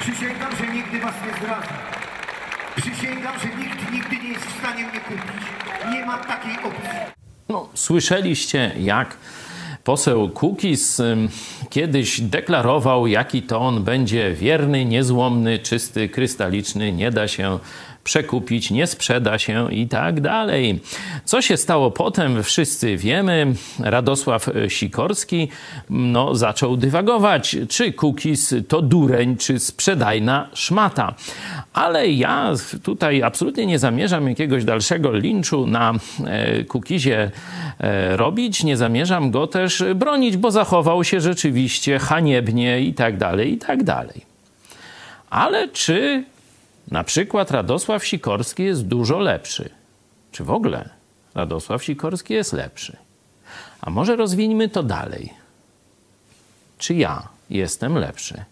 Przysięgam, że nigdy was nie zdradzę. Przysięgam, że nikt nigdy nie jest w stanie mnie kupić. Nie ma takiej opcji. No, słyszeliście, jak poseł Kukis kiedyś deklarował, jaki to on będzie wierny, niezłomny, czysty, krystaliczny, nie da się przekupić, nie sprzeda się i tak dalej. Co się stało potem, wszyscy wiemy. Radosław Sikorski no, zaczął dywagować, czy Kukis to dureń, czy sprzedajna szmata. Ale ja tutaj absolutnie nie zamierzam jakiegoś dalszego linczu na e, Kukizie e, robić. Nie zamierzam go też bronić, bo zachował się rzeczywiście haniebnie i tak dalej, i tak dalej. Ale czy na przykład Radosław Sikorski jest dużo lepszy? Czy w ogóle Radosław Sikorski jest lepszy? A może rozwiniemy to dalej. Czy ja jestem lepszy?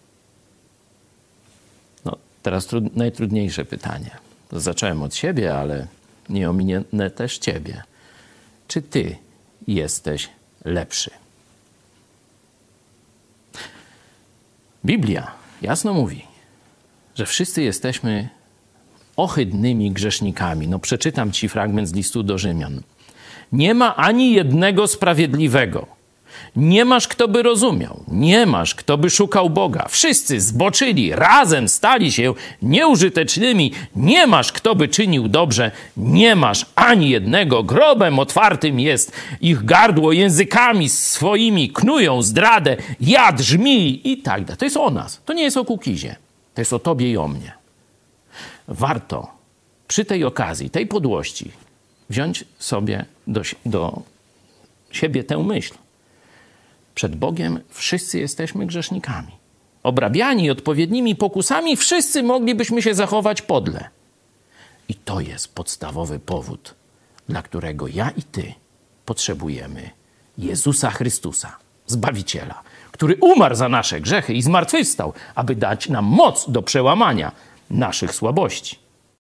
No, teraz trud- najtrudniejsze pytanie. Zacząłem od siebie, ale nie ominę też ciebie. Czy ty jesteś lepszy? Biblia jasno mówi, że wszyscy jesteśmy ohydnymi grzesznikami. No przeczytam ci fragment z listu do Rzymian. Nie ma ani jednego sprawiedliwego. Nie masz, kto by rozumiał. Nie masz, kto by szukał Boga. Wszyscy zboczyli, razem stali się nieużytecznymi. Nie masz, kto by czynił dobrze. Nie masz ani jednego. Grobem otwartym jest ich gardło, językami swoimi knują zdradę, jad, żmij i tak dalej. To jest o nas. To nie jest o Kukizie. To jest o tobie i o mnie. Warto przy tej okazji, tej podłości, wziąć sobie do, do siebie tę myśl. Przed Bogiem wszyscy jesteśmy grzesznikami. Obrabiani odpowiednimi pokusami, wszyscy moglibyśmy się zachować podle. I to jest podstawowy powód, dla którego ja i ty potrzebujemy Jezusa Chrystusa, Zbawiciela, który umarł za nasze grzechy i zmartwychwstał, aby dać nam moc do przełamania naszych słabości.